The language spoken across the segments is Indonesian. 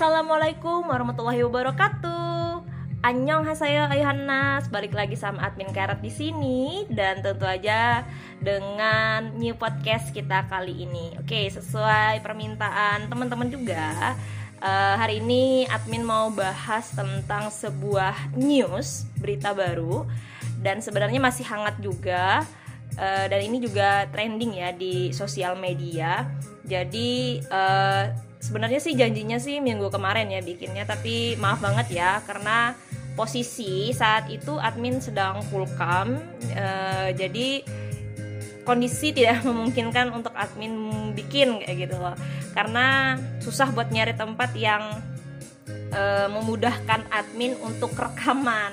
Assalamualaikum warahmatullahi wabarakatuh. Annyeong hasayo ayuhannas, balik lagi sama admin Karat di sini dan tentu aja dengan new podcast kita kali ini. Oke, sesuai permintaan teman-teman juga. Uh, hari ini admin mau bahas tentang sebuah news berita baru dan sebenarnya masih hangat juga uh, dan ini juga trending ya di sosial media. Jadi uh, sebenarnya sih janjinya sih minggu kemarin ya bikinnya tapi maaf banget ya karena posisi saat itu admin sedang full cam uh, jadi kondisi tidak memungkinkan untuk admin bikin kayak gitu loh. Karena susah buat nyari tempat yang uh, memudahkan admin untuk rekaman.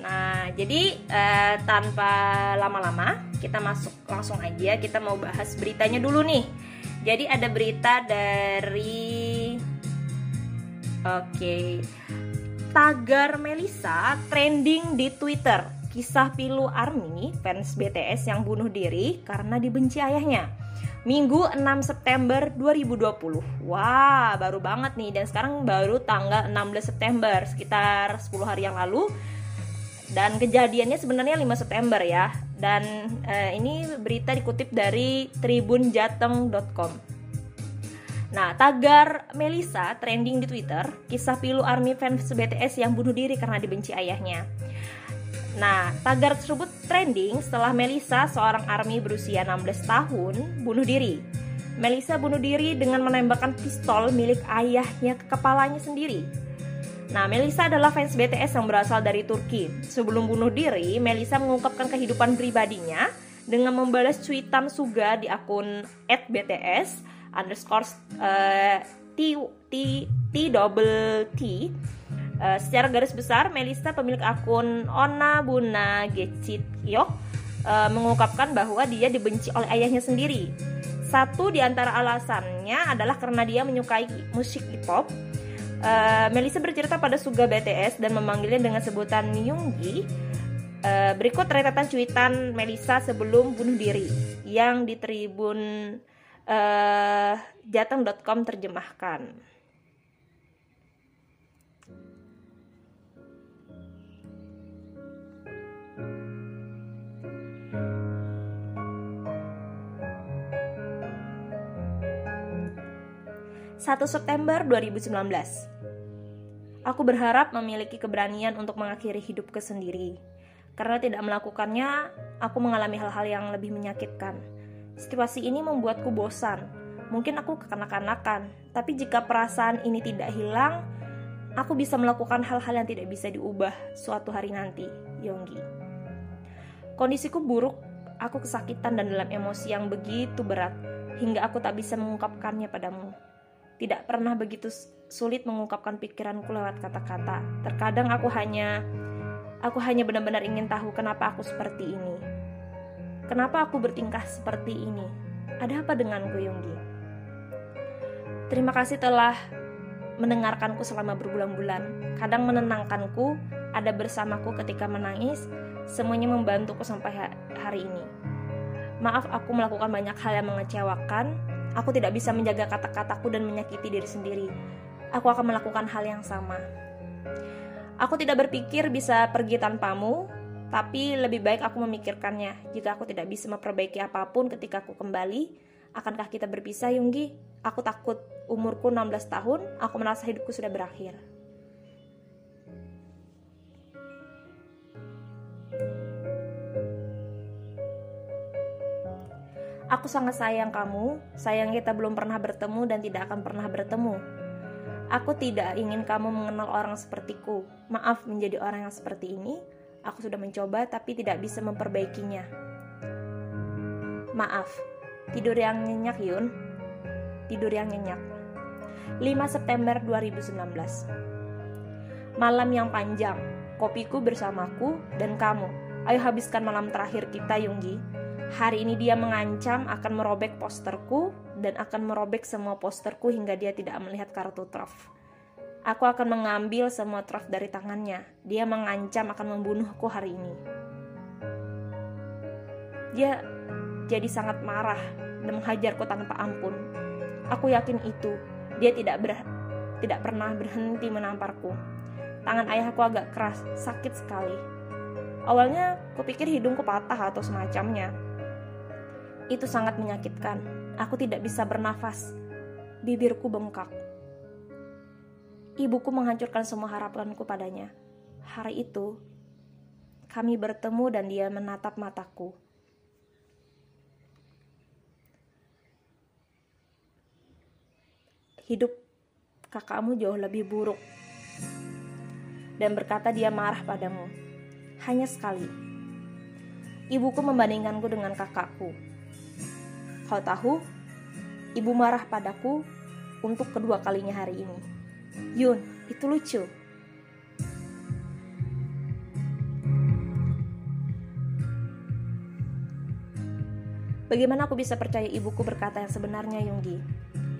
Nah jadi uh, tanpa lama-lama kita masuk langsung aja kita mau bahas beritanya dulu nih jadi ada berita dari Oke. Okay. Tagar Melisa trending di Twitter. Kisah pilu Army, fans BTS yang bunuh diri karena dibenci ayahnya. Minggu 6 September 2020. Wah, baru banget nih dan sekarang baru tanggal 16 September, sekitar 10 hari yang lalu. Dan kejadiannya sebenarnya 5 September ya dan uh, ini berita dikutip dari tribunjateng.com. Nah, tagar Melisa trending di Twitter, kisah pilu army fans BTS yang bunuh diri karena dibenci ayahnya. Nah, tagar tersebut trending setelah Melisa, seorang army berusia 16 tahun, bunuh diri. Melisa bunuh diri dengan menembakkan pistol milik ayahnya ke kepalanya sendiri. Nah, Melisa adalah fans BTS yang berasal dari Turki. Sebelum bunuh diri, Melisa mengungkapkan kehidupan pribadinya dengan membalas cuitan Suga di akun @bts underscore uh, t t t double t. Uh, secara garis besar, Melisa pemilik akun Ona Buna Gecityo uh, mengungkapkan bahwa dia dibenci oleh ayahnya sendiri. Satu di antara alasannya adalah karena dia menyukai musik hip hop Uh, Melisa bercerita pada Suga BTS dan memanggilnya dengan sebutan Yunggi. Uh, berikut rentetan cuitan Melisa sebelum bunuh diri yang di tribun uh, jateng.com terjemahkan. 1 September 2019. Aku berharap memiliki keberanian untuk mengakhiri hidupku sendiri. Karena tidak melakukannya, aku mengalami hal-hal yang lebih menyakitkan. Situasi ini membuatku bosan. Mungkin aku kekanak-kanakan, tapi jika perasaan ini tidak hilang, aku bisa melakukan hal-hal yang tidak bisa diubah suatu hari nanti. Yonggi. Kondisiku buruk, aku kesakitan dan dalam emosi yang begitu berat, hingga aku tak bisa mengungkapkannya padamu. Tidak pernah begitu sulit mengungkapkan pikiranku lewat kata-kata. Terkadang aku hanya aku hanya benar-benar ingin tahu kenapa aku seperti ini. Kenapa aku bertingkah seperti ini? Ada apa denganku, Yonggi? Terima kasih telah mendengarkanku selama berbulan-bulan. Kadang menenangkanku, ada bersamaku ketika menangis, semuanya membantuku sampai hari ini. Maaf aku melakukan banyak hal yang mengecewakan, Aku tidak bisa menjaga kata-kataku dan menyakiti diri sendiri. Aku akan melakukan hal yang sama. Aku tidak berpikir bisa pergi tanpamu, tapi lebih baik aku memikirkannya. Jika aku tidak bisa memperbaiki apa pun ketika aku kembali, akankah kita berpisah, Yunggi? Aku takut umurku 16 tahun, aku merasa hidupku sudah berakhir. Aku sangat sayang kamu, sayang kita belum pernah bertemu dan tidak akan pernah bertemu. Aku tidak ingin kamu mengenal orang sepertiku. Maaf menjadi orang yang seperti ini. Aku sudah mencoba tapi tidak bisa memperbaikinya. Maaf, tidur yang nyenyak Yun. Tidur yang nyenyak. 5 September 2019 Malam yang panjang, kopiku bersamaku dan kamu. Ayo habiskan malam terakhir kita, Yunggi Hari ini dia mengancam akan merobek posterku dan akan merobek semua posterku hingga dia tidak melihat kartu truf. Aku akan mengambil semua truf dari tangannya. Dia mengancam akan membunuhku hari ini. Dia jadi sangat marah dan menghajarku tanpa ampun. Aku yakin itu. Dia tidak ber tidak pernah berhenti menamparku. Tangan ayahku agak keras, sakit sekali. Awalnya kupikir hidungku patah atau semacamnya. Itu sangat menyakitkan. Aku tidak bisa bernafas. Bibirku bengkak. Ibuku menghancurkan semua harapanku padanya. Hari itu, kami bertemu dan dia menatap mataku. Hidup kakakmu jauh lebih buruk. Dan berkata dia marah padamu. Hanya sekali. Ibuku membandingkanku dengan kakakku. Kau tahu, ibu marah padaku untuk kedua kalinya hari ini. Yun, itu lucu. Bagaimana aku bisa percaya ibuku berkata yang sebenarnya, Yunggi?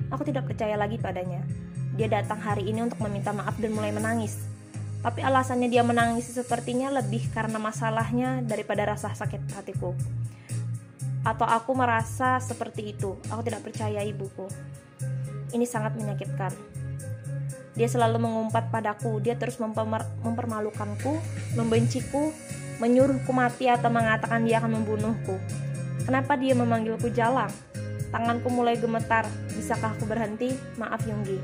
Aku tidak percaya lagi padanya. Dia datang hari ini untuk meminta maaf dan mulai menangis. Tapi alasannya dia menangis sepertinya lebih karena masalahnya daripada rasa sakit hatiku. Atau aku merasa seperti itu. Aku tidak percaya ibuku. Ini sangat menyakitkan. Dia selalu mengumpat padaku. Dia terus memper mempermalukanku, membenciku, menyuruhku mati atau mengatakan dia akan membunuhku. Kenapa dia memanggilku Jalang? Tanganku mulai gemetar. Bisakah aku berhenti? Maaf Yunggi.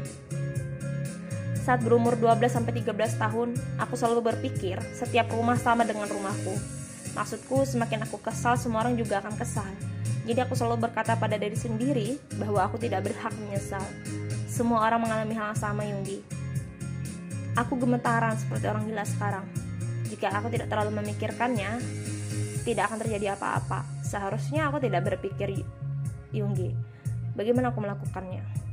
Saat berumur 12-13 tahun, aku selalu berpikir setiap rumah sama dengan rumahku. Maksudku, semakin aku kesal, semua orang juga akan kesal. Jadi aku selalu berkata pada diri sendiri bahwa aku tidak berhak menyesal. Semua orang mengalami hal yang sama, Yunggi. Aku gemetaran seperti orang gila sekarang. Jika aku tidak terlalu memikirkannya, tidak akan terjadi apa-apa. Seharusnya aku tidak berpikir Yunggi. Bagaimana aku melakukannya?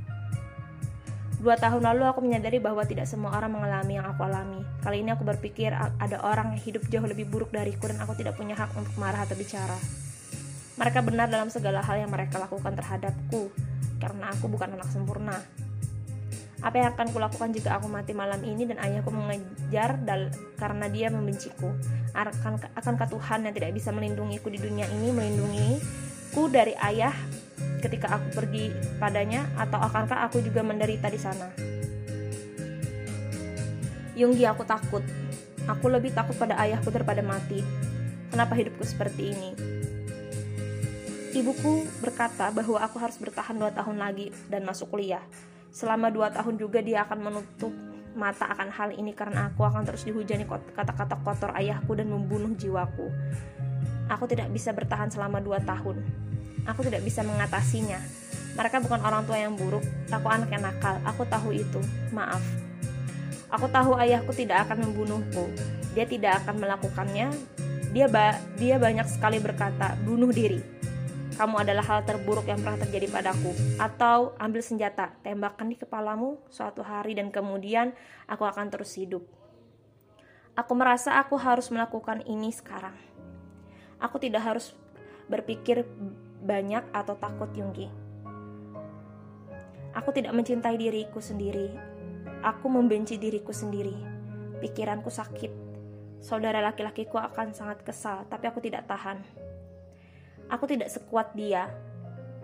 Dua tahun lalu aku menyadari bahwa tidak semua orang mengalami yang aku alami. Kali ini aku berpikir ada orang yang hidup jauh lebih buruk dariku dan aku tidak punya hak untuk marah atau bicara. Mereka benar dalam segala hal yang mereka lakukan terhadapku, karena aku bukan anak sempurna. Apa yang akan kulakukan jika aku mati malam ini dan ayahku mengejar dal karena dia membenciku? Akan akankah Tuhan yang tidak bisa melindungiku di dunia ini melindungiku dari ayah ketika aku pergi padanya atau akankah aku juga menderita di sana? Yunggi aku takut. Aku lebih takut pada ayahku daripada mati. Kenapa hidupku seperti ini? Ibuku berkata bahwa aku harus bertahan dua tahun lagi dan masuk kuliah. Selama dua tahun juga dia akan menutup mata akan hal ini karena aku akan terus dihujani kata-kata kotor ayahku dan membunuh jiwaku. Aku tidak bisa bertahan selama dua tahun. Aku tidak bisa mengatasinya. Mereka bukan orang tua yang buruk. Aku anak yang nakal. Aku tahu itu. Maaf. Aku tahu ayahku tidak akan membunuhku. Dia tidak akan melakukannya. Dia ba dia banyak sekali berkata, "Bunuh diri." Kamu adalah hal terburuk yang pernah terjadi padaku. Atau ambil senjata, tembakkan di kepalamu suatu hari dan kemudian aku akan terus hidup. Aku merasa aku harus melakukan ini sekarang. Aku tidak harus berpikir banyak atau takut Yunggi. Aku tidak mencintai diriku sendiri. Aku membenci diriku sendiri. Pikiranku sakit. Saudara laki-lakiku akan sangat kesal, tapi aku tidak tahan. Aku tidak sekuat dia.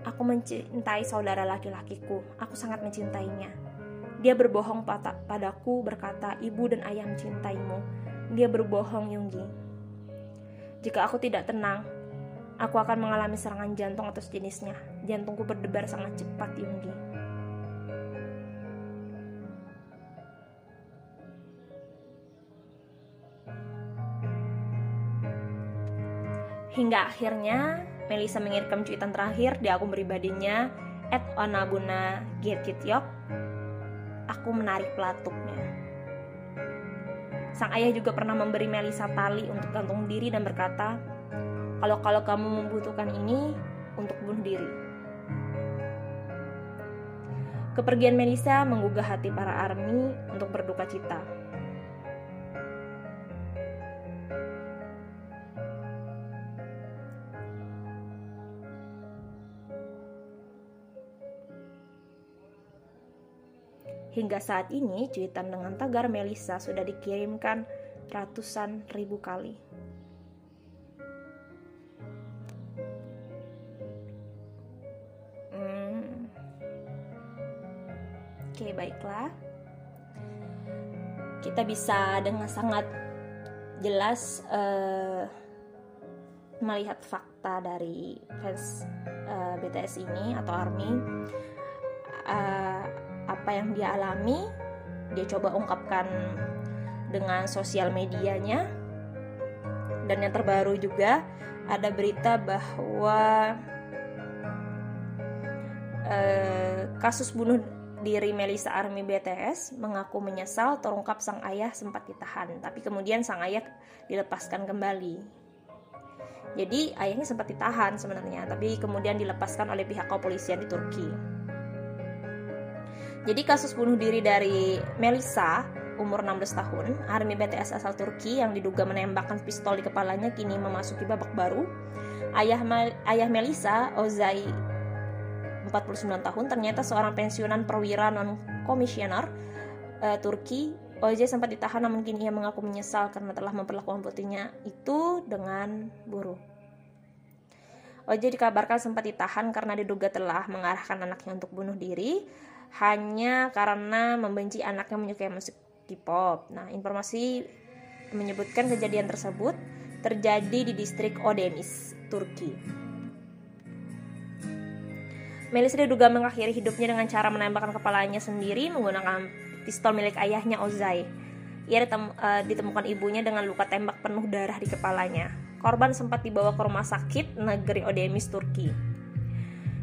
Aku mencintai saudara laki-lakiku. Aku sangat mencintainya. Dia berbohong padaku berkata, ibu dan ayah mencintaimu. Dia berbohong, Yunggi. Jika aku tidak tenang, Aku akan mengalami serangan jantung atau sejenisnya. Jantungku berdebar sangat cepat, Yunggi. Hingga akhirnya Melisa mengirimkan cuitan terakhir di akun pribadinya at onabuna Aku menarik pelatuknya. Sang ayah juga pernah memberi Melisa tali untuk gantung diri dan berkata, kalau kalau kamu membutuhkan ini untuk bunuh diri. Kepergian Melisa menggugah hati para army untuk berduka cita. Hingga saat ini, cuitan dengan tagar Melisa sudah dikirimkan ratusan ribu kali. Baiklah. kita bisa dengan sangat jelas uh, melihat fakta dari fans uh, BTS ini atau ARMY uh, apa yang dia alami dia coba ungkapkan dengan sosial medianya dan yang terbaru juga ada berita bahwa uh, kasus bunuh diri Melisa Army BTS mengaku menyesal terungkap sang ayah sempat ditahan, tapi kemudian sang ayah dilepaskan kembali. Jadi ayahnya sempat ditahan sebenarnya, tapi kemudian dilepaskan oleh pihak kepolisian di Turki. Jadi kasus bunuh diri dari Melisa umur 16 tahun, Army BTS asal Turki yang diduga menembakkan pistol di kepalanya kini memasuki babak baru. Ayah ayah Melisa, Ozai 49 tahun ternyata seorang pensiunan perwira non komisioner uh, Turki OJ sempat ditahan namun kini ia mengaku menyesal karena telah memperlakukan putrinya itu dengan buruk. OJ dikabarkan sempat ditahan karena diduga telah mengarahkan anaknya untuk bunuh diri hanya karena membenci anaknya menyukai musik K-pop. Nah, informasi menyebutkan kejadian tersebut terjadi di distrik Odenis, Turki. Melisa diduga mengakhiri hidupnya dengan cara menembakkan kepalanya sendiri menggunakan pistol milik ayahnya Ozai. Ia ditem uh, ditemukan ibunya dengan luka tembak penuh darah di kepalanya. Korban sempat dibawa ke rumah sakit negeri Odemis, Turki.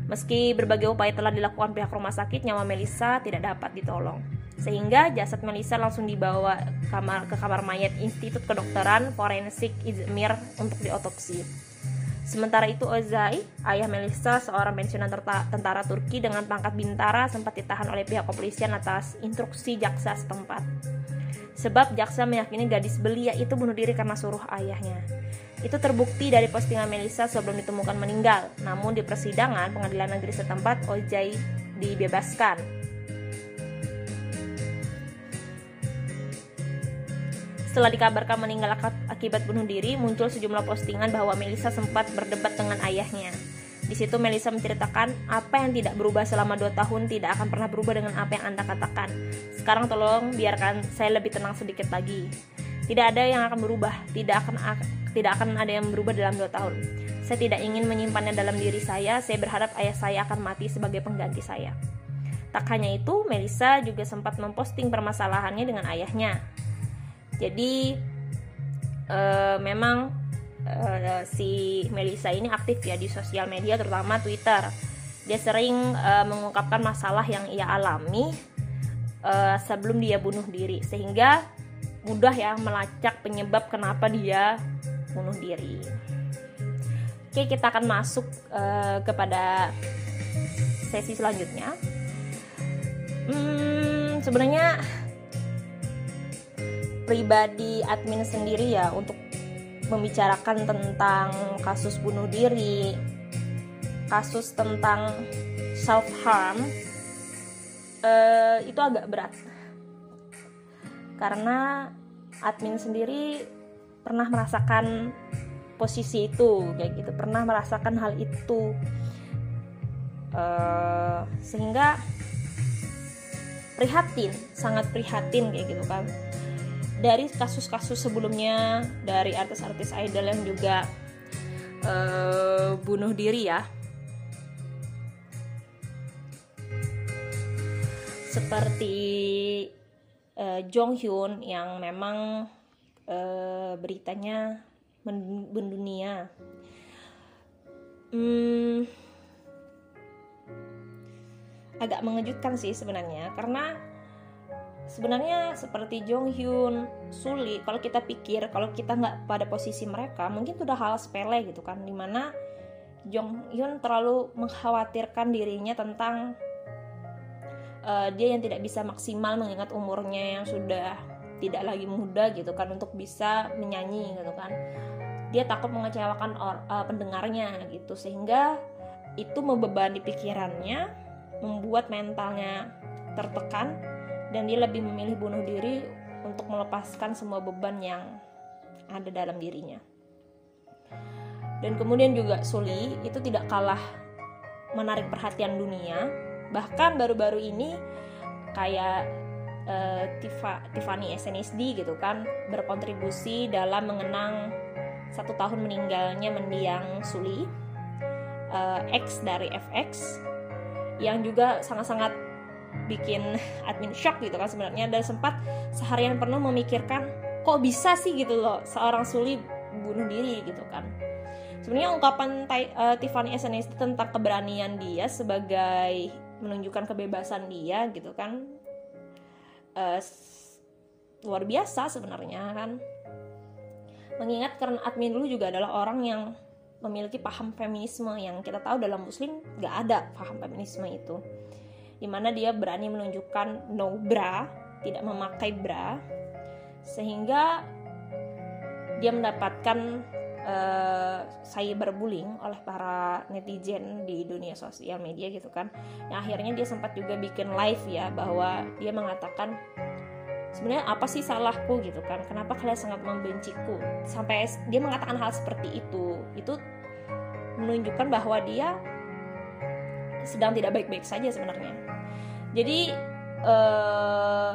Meski berbagai upaya telah dilakukan pihak rumah sakit, nyawa Melisa tidak dapat ditolong. Sehingga jasad Melisa langsung dibawa kamar, ke kamar mayat Institut Kedokteran Forensik Izmir untuk diotopsi. Sementara itu Ozai, ayah Melissa, seorang pensiunan tentara Turki dengan pangkat bintara sempat ditahan oleh pihak kepolisian atas instruksi jaksa setempat. Sebab jaksa meyakini gadis belia itu bunuh diri karena suruh ayahnya. Itu terbukti dari postingan Melissa sebelum ditemukan meninggal. Namun di persidangan pengadilan negeri setempat Ozai dibebaskan Setelah dikabarkan meninggal akibat bunuh diri, muncul sejumlah postingan bahwa Melissa sempat berdebat dengan ayahnya. Di situ Melissa menceritakan apa yang tidak berubah selama 2 tahun tidak akan pernah berubah dengan apa yang Anda katakan. Sekarang tolong biarkan saya lebih tenang sedikit lagi. Tidak ada yang akan berubah, tidak akan tidak akan ada yang berubah dalam 2 tahun. Saya tidak ingin menyimpannya dalam diri saya, saya berharap ayah saya akan mati sebagai pengganti saya. Tak hanya itu, Melissa juga sempat memposting permasalahannya dengan ayahnya jadi uh, memang uh, si Melisa ini aktif ya di sosial media terutama Twitter. Dia sering uh, mengungkapkan masalah yang ia alami uh, sebelum dia bunuh diri sehingga mudah ya melacak penyebab kenapa dia bunuh diri. Oke kita akan masuk uh, kepada sesi selanjutnya. Hmm, sebenarnya pribadi admin sendiri ya untuk membicarakan tentang kasus bunuh diri, kasus tentang self harm uh, eh, itu agak berat. Karena admin sendiri pernah merasakan posisi itu kayak gitu. Pernah merasakan hal itu. Uh, sehingga prihatin sangat prihatin kayak gitu kan dari kasus-kasus sebelumnya dari artis-artis idol yang juga uh, bunuh diri ya. Seperti uh, Jong Hyun yang memang uh, beritanya mendunia. Hmm, agak mengejutkan sih sebenarnya karena sebenarnya seperti Jong Hyun, Suli, kalau kita pikir kalau kita nggak pada posisi mereka, mungkin itu udah hal sepele gitu kan, di mana Jong Hyun terlalu mengkhawatirkan dirinya tentang uh, dia yang tidak bisa maksimal mengingat umurnya yang sudah tidak lagi muda gitu kan untuk bisa menyanyi gitu kan. Dia takut mengecewakan or, uh, pendengarnya gitu sehingga itu membebani pikirannya, membuat mentalnya tertekan dan dia lebih memilih bunuh diri untuk melepaskan semua beban yang ada dalam dirinya. Dan kemudian juga Suli itu tidak kalah menarik perhatian dunia, bahkan baru-baru ini kayak uh, Tiffany SNSD gitu kan berkontribusi dalam mengenang satu tahun meninggalnya mendiang Suli uh, X dari FX yang juga sangat-sangat bikin admin shock gitu kan sebenarnya. Dan sempat seharian penuh memikirkan kok bisa sih gitu loh seorang Suli bunuh diri gitu kan. Sebenarnya ungkapan uh, Tiffany SNSD tentang keberanian dia sebagai menunjukkan kebebasan dia gitu kan uh, luar biasa sebenarnya kan. Mengingat karena admin dulu juga adalah orang yang memiliki paham feminisme yang kita tahu dalam muslim gak ada paham feminisme itu di mana dia berani menunjukkan no bra tidak memakai bra sehingga dia mendapatkan uh, cyberbullying oleh para netizen di dunia sosial media gitu kan. Yang akhirnya dia sempat juga bikin live ya bahwa dia mengatakan sebenarnya apa sih salahku? gitu kan. Kenapa kalian sangat membenciku? Sampai dia mengatakan hal seperti itu. Itu menunjukkan bahwa dia sedang tidak baik-baik saja sebenarnya. Jadi eh,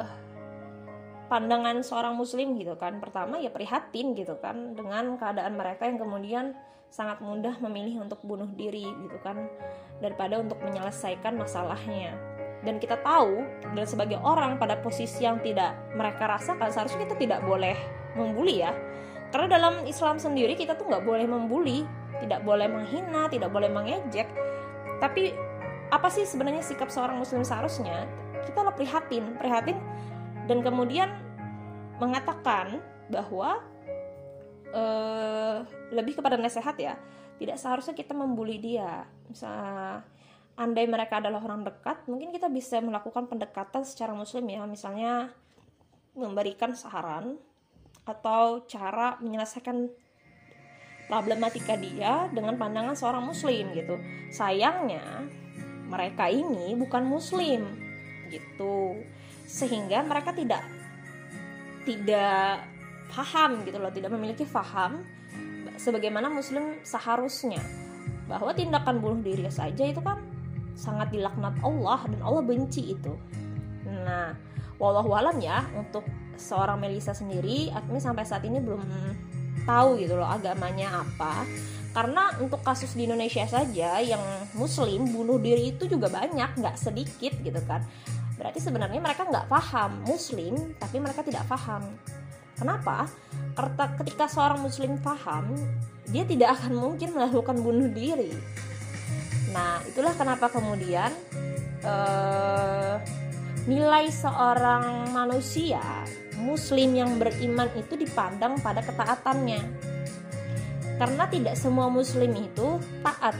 pandangan seorang muslim gitu kan pertama ya prihatin gitu kan dengan keadaan mereka yang kemudian sangat mudah memilih untuk bunuh diri gitu kan daripada untuk menyelesaikan masalahnya. Dan kita tahu dan sebagai orang pada posisi yang tidak mereka rasakan seharusnya kita tidak boleh membuli ya. Karena dalam Islam sendiri kita tuh nggak boleh membuli tidak boleh menghina tidak boleh mengejek. Tapi apa sih sebenarnya sikap seorang muslim seharusnya? Kita lah prihatin prihatin. Dan kemudian mengatakan bahwa uh, lebih kepada nasihat ya tidak seharusnya kita membuli dia. Misalnya andai mereka adalah orang dekat, mungkin kita bisa melakukan pendekatan secara muslim ya, misalnya memberikan saran atau cara menyelesaikan problematika dia dengan pandangan seorang muslim gitu. Sayangnya mereka ini bukan muslim gitu. Sehingga mereka tidak tidak paham gitu loh, tidak memiliki paham sebagaimana muslim seharusnya bahwa tindakan bunuh diri saja itu kan sangat dilaknat Allah dan Allah benci itu. Nah, wallahualam ya untuk seorang Melisa sendiri, Agni sampai saat ini belum tahu gitu loh agamanya apa. Karena untuk kasus di Indonesia saja yang Muslim bunuh diri itu juga banyak, nggak sedikit gitu kan. Berarti sebenarnya mereka nggak paham Muslim, tapi mereka tidak paham. Kenapa? Karena ketika seorang Muslim paham, dia tidak akan mungkin melakukan bunuh diri Nah, itulah kenapa kemudian uh, nilai seorang manusia muslim yang beriman itu dipandang pada ketaatannya. Karena tidak semua muslim itu taat.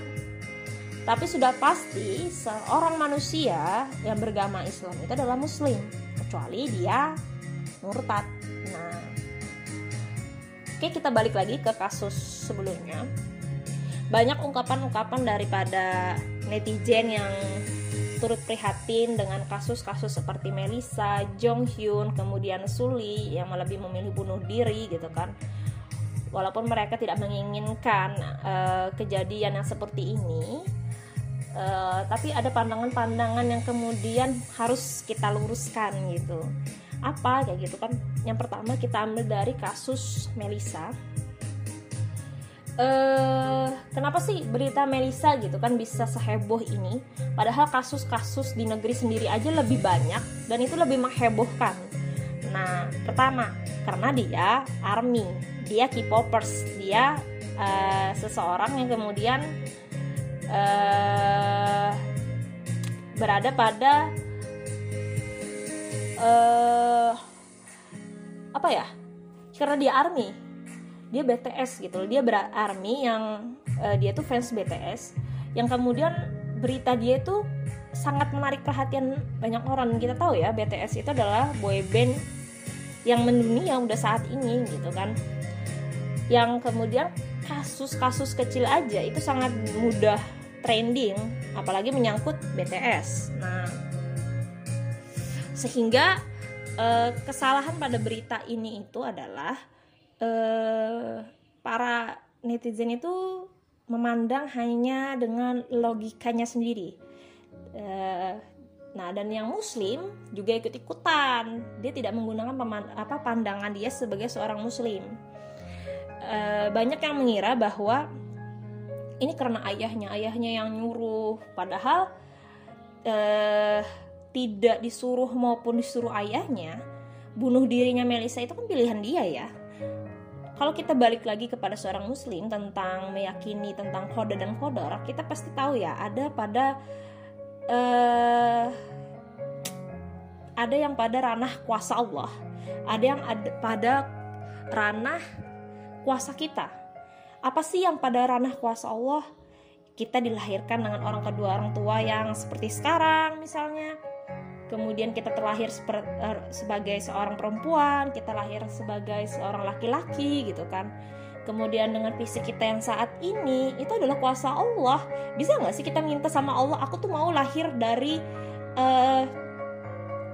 Tapi sudah pasti seorang manusia yang beragama Islam itu adalah muslim, kecuali dia murtad. Nah, oke kita balik lagi ke kasus sebelumnya banyak ungkapan-ungkapan daripada netizen yang turut prihatin dengan kasus-kasus seperti Melisa, Jong Hyun, kemudian Suli yang lebih memilih bunuh diri gitu kan. Walaupun mereka tidak menginginkan uh, kejadian yang seperti ini, uh, tapi ada pandangan-pandangan yang kemudian harus kita luruskan gitu. Apa kayak gitu kan? Yang pertama kita ambil dari kasus Melisa uh, kenapa sih berita Melisa gitu kan bisa seheboh ini? Padahal kasus-kasus di negeri sendiri aja lebih banyak dan itu lebih menghebohkan. Nah pertama karena dia army dia K-popers dia uh, seseorang yang kemudian uh, berada pada uh, apa ya? Karena dia army dia BTS gitu loh. Dia berarmy yang uh, dia tuh fans BTS yang kemudian berita dia itu sangat menarik perhatian banyak orang. Kita tahu ya BTS itu adalah boy band yang mendunia udah saat ini gitu kan. Yang kemudian kasus-kasus kecil aja itu sangat mudah trending apalagi menyangkut BTS nah sehingga uh, kesalahan pada berita ini itu adalah eh, para netizen itu memandang hanya dengan logikanya sendiri. Eh, nah, dan yang muslim juga ikut-ikutan. Dia tidak menggunakan apa pandangan dia sebagai seorang muslim. E, banyak yang mengira bahwa ini karena ayahnya, ayahnya yang nyuruh. Padahal e, tidak disuruh maupun disuruh ayahnya, bunuh dirinya Melisa itu kan pilihan dia ya. Kalau kita balik lagi kepada seorang muslim tentang meyakini tentang kode dan kodor, kita pasti tahu ya ada pada uh, ada yang pada ranah kuasa Allah, ada yang ada pada ranah kuasa kita. Apa sih yang pada ranah kuasa Allah? Kita dilahirkan dengan orang kedua orang tua yang seperti sekarang misalnya. Kemudian kita terlahir er, sebagai seorang perempuan, kita lahir sebagai seorang laki-laki gitu kan. Kemudian dengan fisik kita yang saat ini itu adalah kuasa Allah. Bisa nggak sih kita minta sama Allah aku tuh mau lahir dari uh,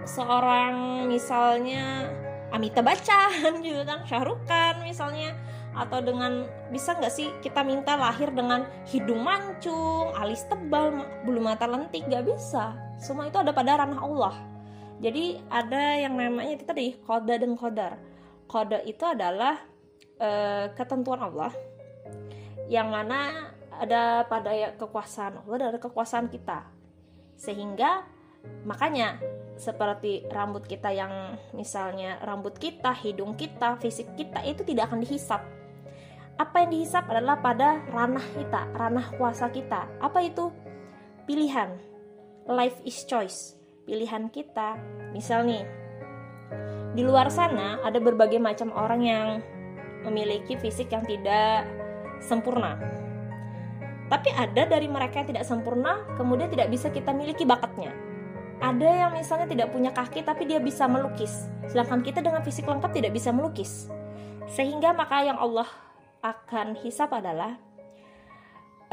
seorang misalnya Amita Bachchan juga kan Syahrukan misalnya atau dengan bisa nggak sih kita minta lahir dengan hidung mancung, alis tebal, bulu mata lentik nggak bisa. Semua itu ada pada ranah Allah. Jadi ada yang namanya kita tadi kode dan kodar. Kode itu adalah uh, ketentuan Allah yang mana ada pada kekuasaan Allah dan ada kekuasaan kita sehingga makanya seperti rambut kita yang misalnya rambut kita, hidung kita, fisik kita itu tidak akan dihisap. Apa yang dihisap adalah pada ranah kita, ranah kuasa kita. Apa itu? Pilihan. Life is choice. Pilihan kita. Misal nih, di luar sana ada berbagai macam orang yang memiliki fisik yang tidak sempurna. Tapi ada dari mereka yang tidak sempurna, kemudian tidak bisa kita miliki bakatnya. Ada yang misalnya tidak punya kaki tapi dia bisa melukis, sedangkan kita dengan fisik lengkap tidak bisa melukis. Sehingga maka yang Allah akan hisap adalah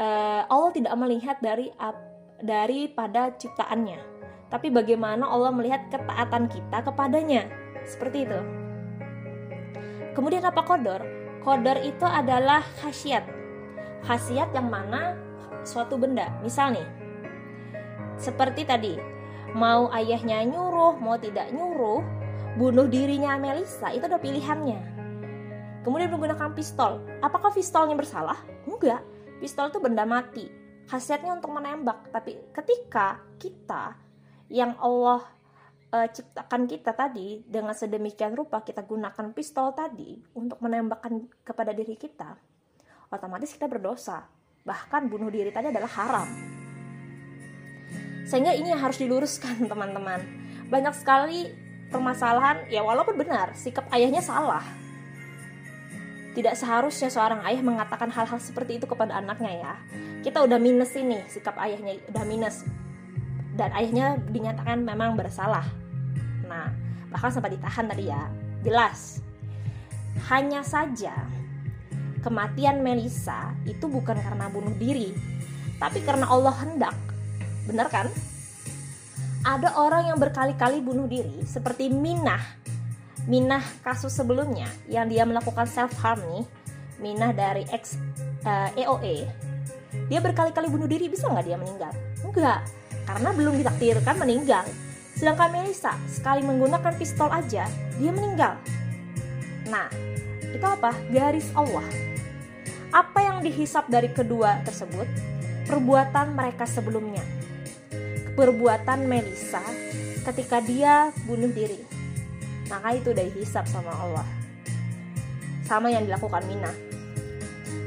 uh, Allah tidak melihat dari daripada ciptaannya, tapi bagaimana Allah melihat ketaatan kita kepadanya. Seperti itu. Kemudian apa kodor? Kodor itu adalah khasiat. Khasiat yang mana suatu benda. Misal nih, seperti tadi, mau ayahnya nyuruh, mau tidak nyuruh, bunuh dirinya Melisa itu ada pilihannya. Kemudian menggunakan pistol. Apakah pistolnya bersalah? Enggak. Pistol itu benda mati. Khasiatnya untuk menembak. Tapi ketika kita yang Allah uh, ciptakan kita tadi dengan sedemikian rupa kita gunakan pistol tadi untuk menembakkan kepada diri kita, otomatis kita berdosa. Bahkan bunuh diri tadi adalah haram. Sehingga ini yang harus diluruskan teman-teman. Banyak sekali permasalahan, ya walaupun benar, sikap ayahnya salah. Tidak seharusnya seorang ayah mengatakan hal-hal seperti itu kepada anaknya ya. Kita udah minus ini, sikap ayahnya udah minus dan ayahnya dinyatakan memang bersalah. Nah, bahkan sempat ditahan tadi ya. Jelas. Hanya saja kematian Melisa itu bukan karena bunuh diri, tapi karena Allah hendak. Benar kan? Ada orang yang berkali-kali bunuh diri seperti Minah. Minah kasus sebelumnya yang dia melakukan self harm nih. Minah dari ex uh, eh, EOE. Dia berkali-kali bunuh diri bisa nggak dia meninggal? Enggak karena belum ditakdirkan meninggal. Sedangkan Melisa sekali menggunakan pistol aja, dia meninggal. Nah, itu apa? Garis Allah. Apa yang dihisap dari kedua tersebut? Perbuatan mereka sebelumnya. Perbuatan Melisa ketika dia bunuh diri. Maka itu udah dihisap sama Allah. Sama yang dilakukan Mina.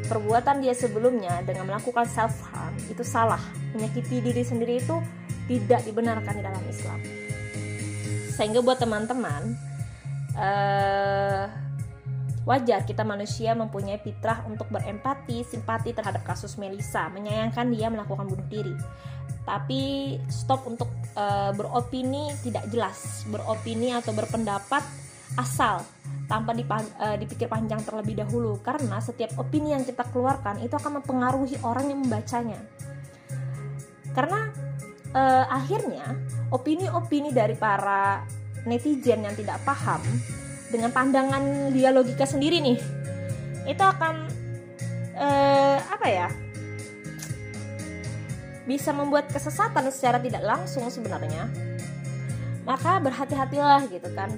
Perbuatan dia sebelumnya dengan melakukan self harm itu salah menyakiti diri sendiri itu tidak dibenarkan di dalam Islam. Sehingga buat teman-teman uh, wajar kita manusia mempunyai fitrah untuk berempati, simpati terhadap kasus Melisa, menyayangkan dia melakukan bunuh diri. Tapi stop untuk uh, beropini tidak jelas, beropini atau berpendapat asal tanpa uh, dipikir panjang terlebih dahulu. Karena setiap opini yang kita keluarkan itu akan mempengaruhi orang yang membacanya. Karena uh, akhirnya opini-opini dari para netizen yang tidak paham dengan pandangan dia logika sendiri nih itu akan uh, apa ya bisa membuat kesesatan secara tidak langsung sebenarnya. Maka berhati-hatilah gitu kan.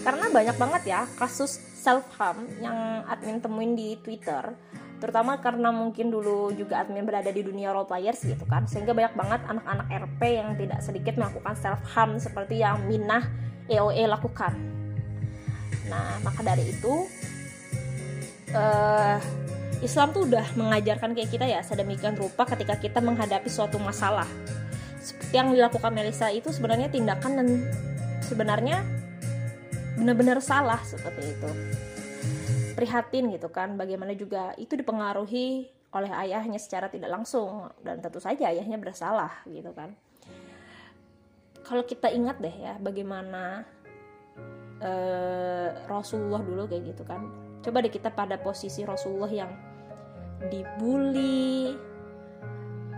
Karena banyak banget ya kasus self harm yang admin temuin di Twitter terutama karena mungkin dulu juga admin berada di dunia role players gitu kan. Sehingga banyak banget anak-anak RP yang tidak sedikit melakukan self harm seperti yang Minah EOE lakukan nah maka dari itu uh, Islam tuh udah mengajarkan kayak kita ya sedemikian rupa ketika kita menghadapi suatu masalah. Seperti yang dilakukan Melisa itu sebenarnya tindakan dan sebenarnya benar-benar salah seperti itu. Prihatin gitu kan bagaimana juga itu dipengaruhi oleh ayahnya secara tidak langsung dan tentu saja ayahnya bersalah gitu kan. Kalau kita ingat deh ya bagaimana uh, Rasulullah dulu kayak gitu kan coba deh kita pada posisi Rasulullah yang dibully,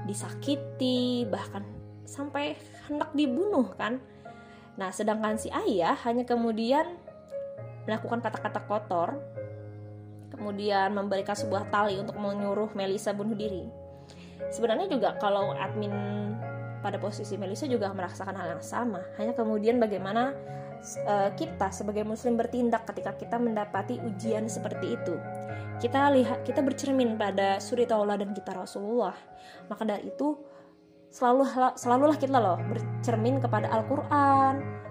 disakiti, bahkan sampai hendak dibunuh kan. Nah, sedangkan si ayah hanya kemudian melakukan kata-kata kotor, kemudian memberikan sebuah tali untuk menyuruh Melisa bunuh diri. Sebenarnya juga kalau admin pada posisi Melisa juga merasakan hal yang sama, hanya kemudian bagaimana uh, kita sebagai muslim bertindak ketika kita mendapati ujian seperti itu. Kita lihat kita bercermin pada suri tauladan kita Rasulullah. Maka dari itu selalu selalulah kita loh bercermin kepada Al-Qur'an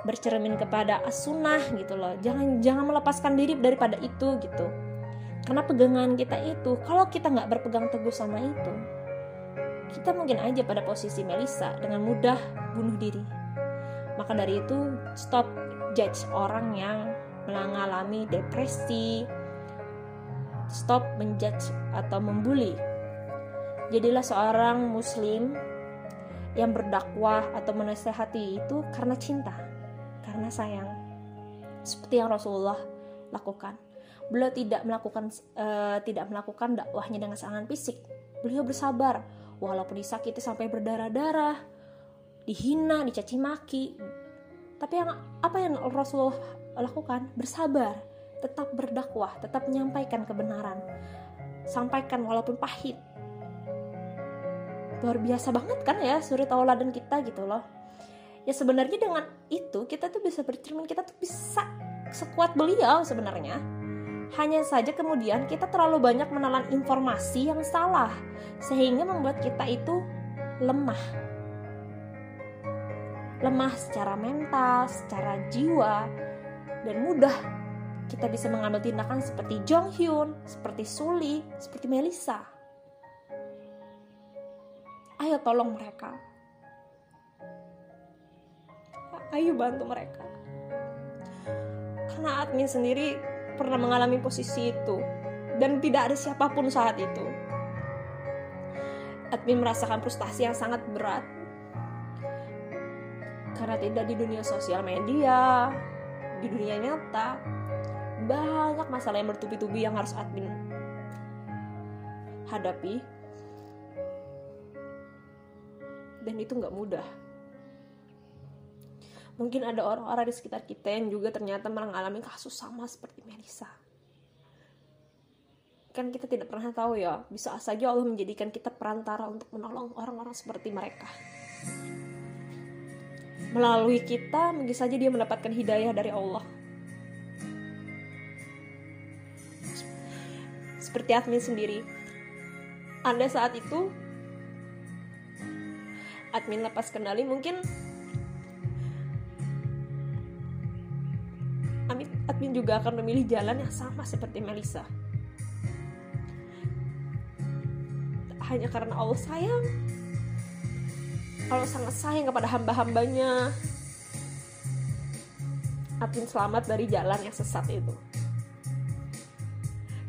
bercermin kepada as-sunnah gitu loh. Jangan jangan melepaskan diri daripada itu gitu. Karena pegangan kita itu kalau kita nggak berpegang teguh sama itu kita mungkin aja pada posisi Melisa dengan mudah bunuh diri maka dari itu stop judge orang yang mengalami depresi stop menjudge atau membuli. Jadilah seorang muslim yang berdakwah atau menasehati itu karena cinta, karena sayang. Seperti yang Rasulullah lakukan. Beliau tidak melakukan uh, tidak melakukan dakwahnya dengan serangan fisik. Beliau bersabar walaupun disakiti sampai berdarah-darah, dihina, dicaci maki. Tapi yang apa yang Rasulullah lakukan? Bersabar tetap berdakwah, tetap menyampaikan kebenaran. Sampaikan walaupun pahit. Luar biasa banget kan ya suri tauladan kita gitu loh. Ya sebenarnya dengan itu kita tuh bisa bercermin, kita tuh bisa sekuat beliau sebenarnya. Hanya saja kemudian kita terlalu banyak menelan informasi yang salah sehingga membuat kita itu lemah. Lemah secara mental, secara jiwa, dan mudah kita bisa mengambil tindakan seperti Jong Hyun, seperti Suli, seperti Melissa. Ayo tolong mereka. Ayo bantu mereka. Karena admin sendiri pernah mengalami posisi itu dan tidak ada siapa pun saat itu. Admin merasakan frustasi yang sangat berat karena tidak di dunia sosial media, di dunia nyata, banyak masalah yang bertubi-tubi yang harus admin hadapi. Dan itu nggak mudah. Mungkin ada orang-orang di sekitar kita yang juga ternyata mengalami kasus sama seperti Melisa kan kita tidak pernah tahu ya bisa saja Allah menjadikan kita perantara untuk menolong orang-orang seperti mereka melalui kita mungkin saja dia mendapatkan hidayah dari Allah seperti admin sendiri. Anda saat itu admin lepas kendali mungkin admin juga akan memilih jalan yang sama seperti Melisa. Hanya karena Allah sayang, Allah sangat sayang kepada hamba-hambanya. Admin selamat dari jalan yang sesat itu.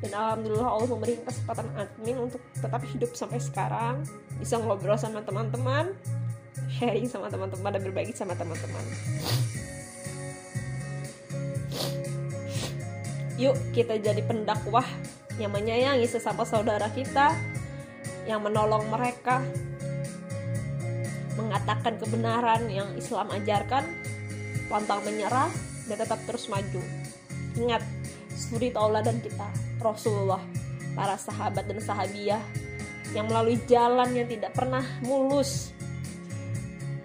Dan alhamdulillah Allah memberikan kesempatan admin untuk tetap hidup sampai sekarang. Bisa ngobrol sama teman-teman. Sharing sama teman-teman dan berbagi sama teman-teman. Yuk kita jadi pendakwah. Yang menyayangi sesama saudara kita yang menolong mereka mengatakan kebenaran yang Islam ajarkan pantang menyerah dan tetap terus maju. Ingat suri tauladan kita Rasulullah para sahabat dan sahabiah yang melalui jalan yang tidak pernah mulus.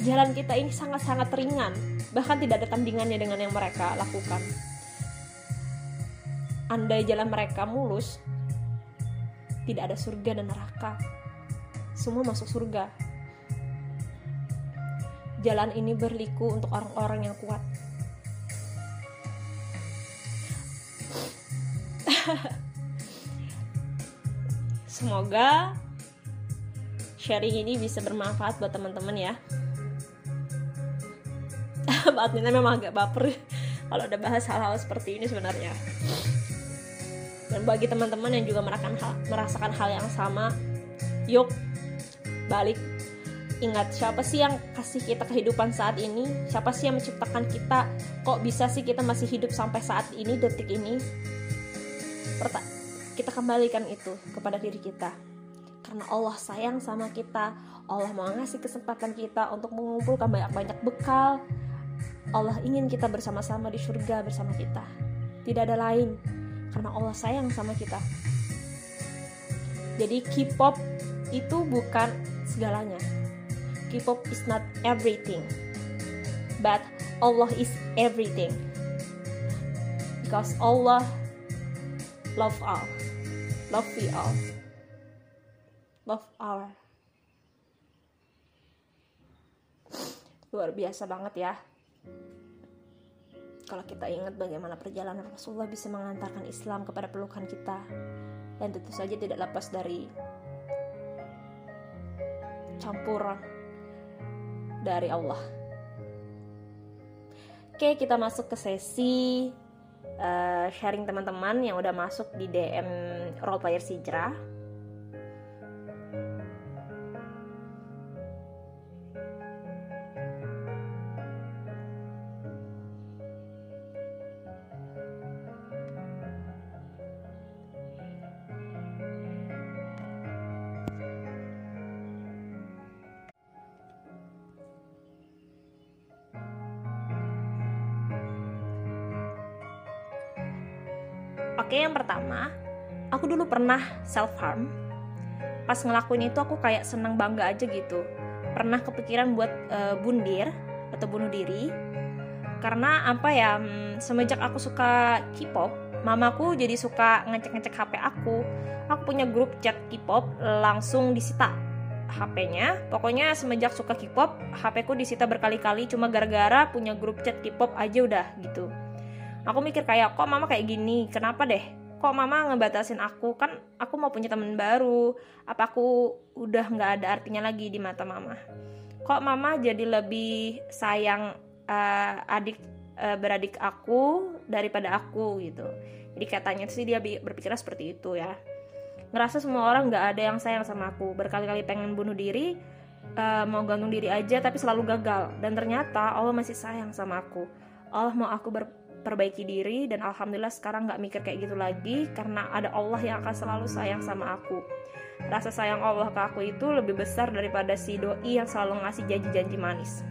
Jalan kita ini sangat-sangat ringan bahkan tidak ada tandingannya dengan yang mereka lakukan. Andai jalan mereka mulus tidak ada surga dan neraka. Semua masuk surga jalan ini berliku untuk orang-orang yang kuat Semoga sharing ini bisa bermanfaat buat teman-teman ya. Mbak memang agak baper kalau udah bahas hal-hal seperti ini sebenarnya. Dan bagi teman-teman yang juga merasakan hal, merasakan hal yang sama, yuk balik ingat siapa sih yang kasih kita kehidupan saat ini? Siapa sih yang menciptakan kita? Kok bisa sih kita masih hidup sampai saat ini detik ini? Kita kembalikan itu kepada diri kita. Karena Allah sayang sama kita. Allah mau ngasih kesempatan kita untuk mengumpulkan banyak-banyak bekal. Allah ingin kita bersama-sama di surga bersama kita. Tidak ada lain. Karena Allah sayang sama kita. Jadi K-pop itu bukan segalanya K-pop is not everything but Allah is everything. Because Allah love all love we all love our. Luar biasa banget ya. Kalau kita ingat bagaimana perjalanan Rasulullah bisa mengantarkan Islam kepada pelukan kita dan tentu saja tidak lepas dari campuran dari Allah. Oke, kita masuk ke sesi uh, sharing teman-teman yang udah masuk di DM Role Player Sijra. Oke, yang pertama, aku dulu pernah self harm. Pas ngelakuin itu aku kayak senang bangga aja gitu. Pernah kepikiran buat uh, bundir atau bunuh diri. Karena apa ya, hmm, semenjak aku suka K-pop, mamaku jadi suka ngecek-ngecek HP aku. Aku punya grup chat K-pop langsung disita HP-nya. Pokoknya semenjak suka K-pop, HP ku disita berkali-kali cuma gara-gara punya grup chat K-pop aja udah gitu aku mikir kayak kok mama kayak gini? Kenapa deh? Kok mama ngebatasin aku? Kan aku mau punya temen baru. Apa aku udah nggak ada artinya lagi di mata mama? Kok mama jadi lebih sayang uh, adik uh, beradik aku daripada aku gitu. Jadi katanya sih dia berpikir seperti itu ya. Ngerasa semua orang nggak ada yang sayang sama aku. Berkali-kali pengen bunuh diri uh, mau gantung diri aja tapi selalu gagal. Dan ternyata Allah masih sayang sama aku. Allah mau aku ber perbaiki diri dan alhamdulillah sekarang nggak mikir kayak gitu lagi karena ada Allah yang akan selalu sayang sama aku. Rasa sayang Allah ke aku itu lebih besar daripada si doi yang selalu ngasih janji-janji manis.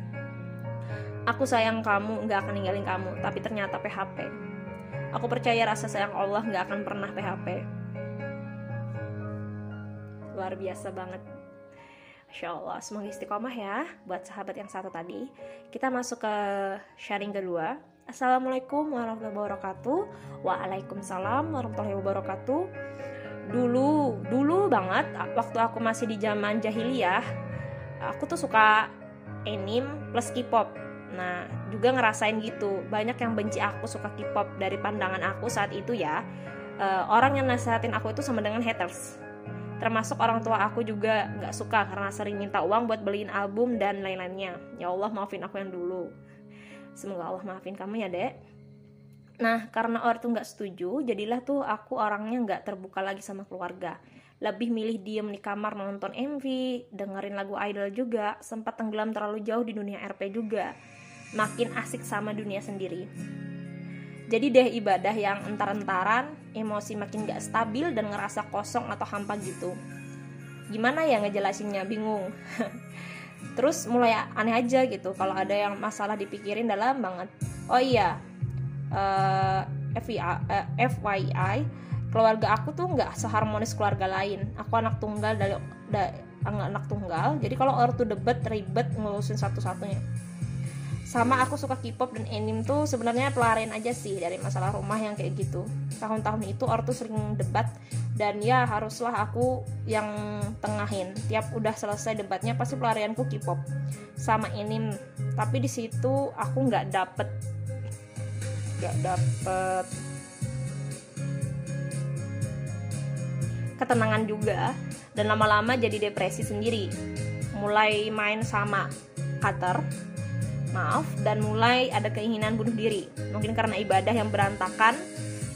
Aku sayang kamu nggak akan ninggalin kamu tapi ternyata PHP aku percaya rasa sayang Allah nggak akan pernah PHP luar biasa banget. Masya Allah, semoga istiqomah ya buat sahabat yang satu tadi. Kita masuk ke sharing kedua. Assalamualaikum warahmatullahi wabarakatuh. Waalaikumsalam warahmatullahi wabarakatuh. Dulu, dulu banget Waktu aku masih di zaman jahiliyah Aku tuh suka anime plus K-pop. Nah, juga ngerasain gitu. Banyak yang benci aku suka K-pop Dari pandangan aku saat itu ya. Uh, Orang yang nasihatin aku itu sama dengan haters. Termasuk orang tua aku juga nggak suka karena sering minta uang buat beliin album dan lain-lainnya. Ya Allah maafin aku yang dulu semoga Allah maafin kamu ya dek. Nah karena orang tuh nggak setuju jadilah tuh aku orangnya nggak terbuka lagi sama keluarga. Lebih milih diem di kamar nonton MV dengerin lagu idol juga sempat tenggelam terlalu jauh di dunia RP juga. Makin asik sama dunia sendiri. Jadi deh ibadah yang entar-entaran emosi makin gak stabil dan ngerasa kosong atau hampa gitu. Gimana ya ngejelasinnya? Bingung terus mulai aneh aja gitu kalau ada yang masalah dipikirin dalam banget. Oh iya uh, eh, FYI, uh, eh, FYI keluarga aku tuh nggak seharmonis keluarga lain. Aku anak tunggal dari ada anak-anak tunggal jadi kalau ortu debat ribet ngurusin satu-satunya sama aku suka K-pop dan anime tuh sebenarnya pelarian aja sih dari masalah rumah yang kayak gitu. Tahun-tahun itu ortu sering debat dan ya haruslah aku yang tengahin. Tiap udah selesai debatnya pasti pelarianku K-pop sama anime. Tapi di situ aku nggak dapet nggak dapet ketenangan juga dan lama-lama jadi depresi sendiri. Mulai main sama Cutter maaf dan mulai ada keinginan bunuh diri. Mungkin karena ibadah yang berantakan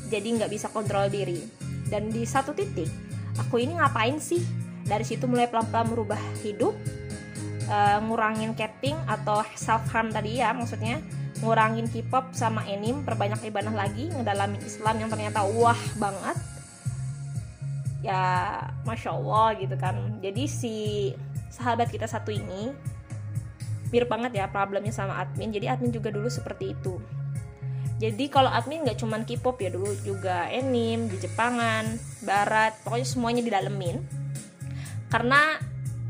jadi nggak bisa kontrol diri. Dan di satu titik aku ini ngapain sih? Dari situ mulai pelan-pelan merubah hidup uh, ngurangin capping atau self harm tadi ya maksudnya ngurangin K-pop sama anime perbanyak ibadah lagi ngedalamin Islam yang ternyata wah banget. Ya masya Allah gitu kan. Jadi si sahabat kita satu ini mirip banget ya problemnya sama admin. Jadi admin juga dulu seperti itu. Jadi kalau admin nggak cuman K-pop ya dulu juga anime di Jepangan Barat pokoknya semuanya didalemin. Karena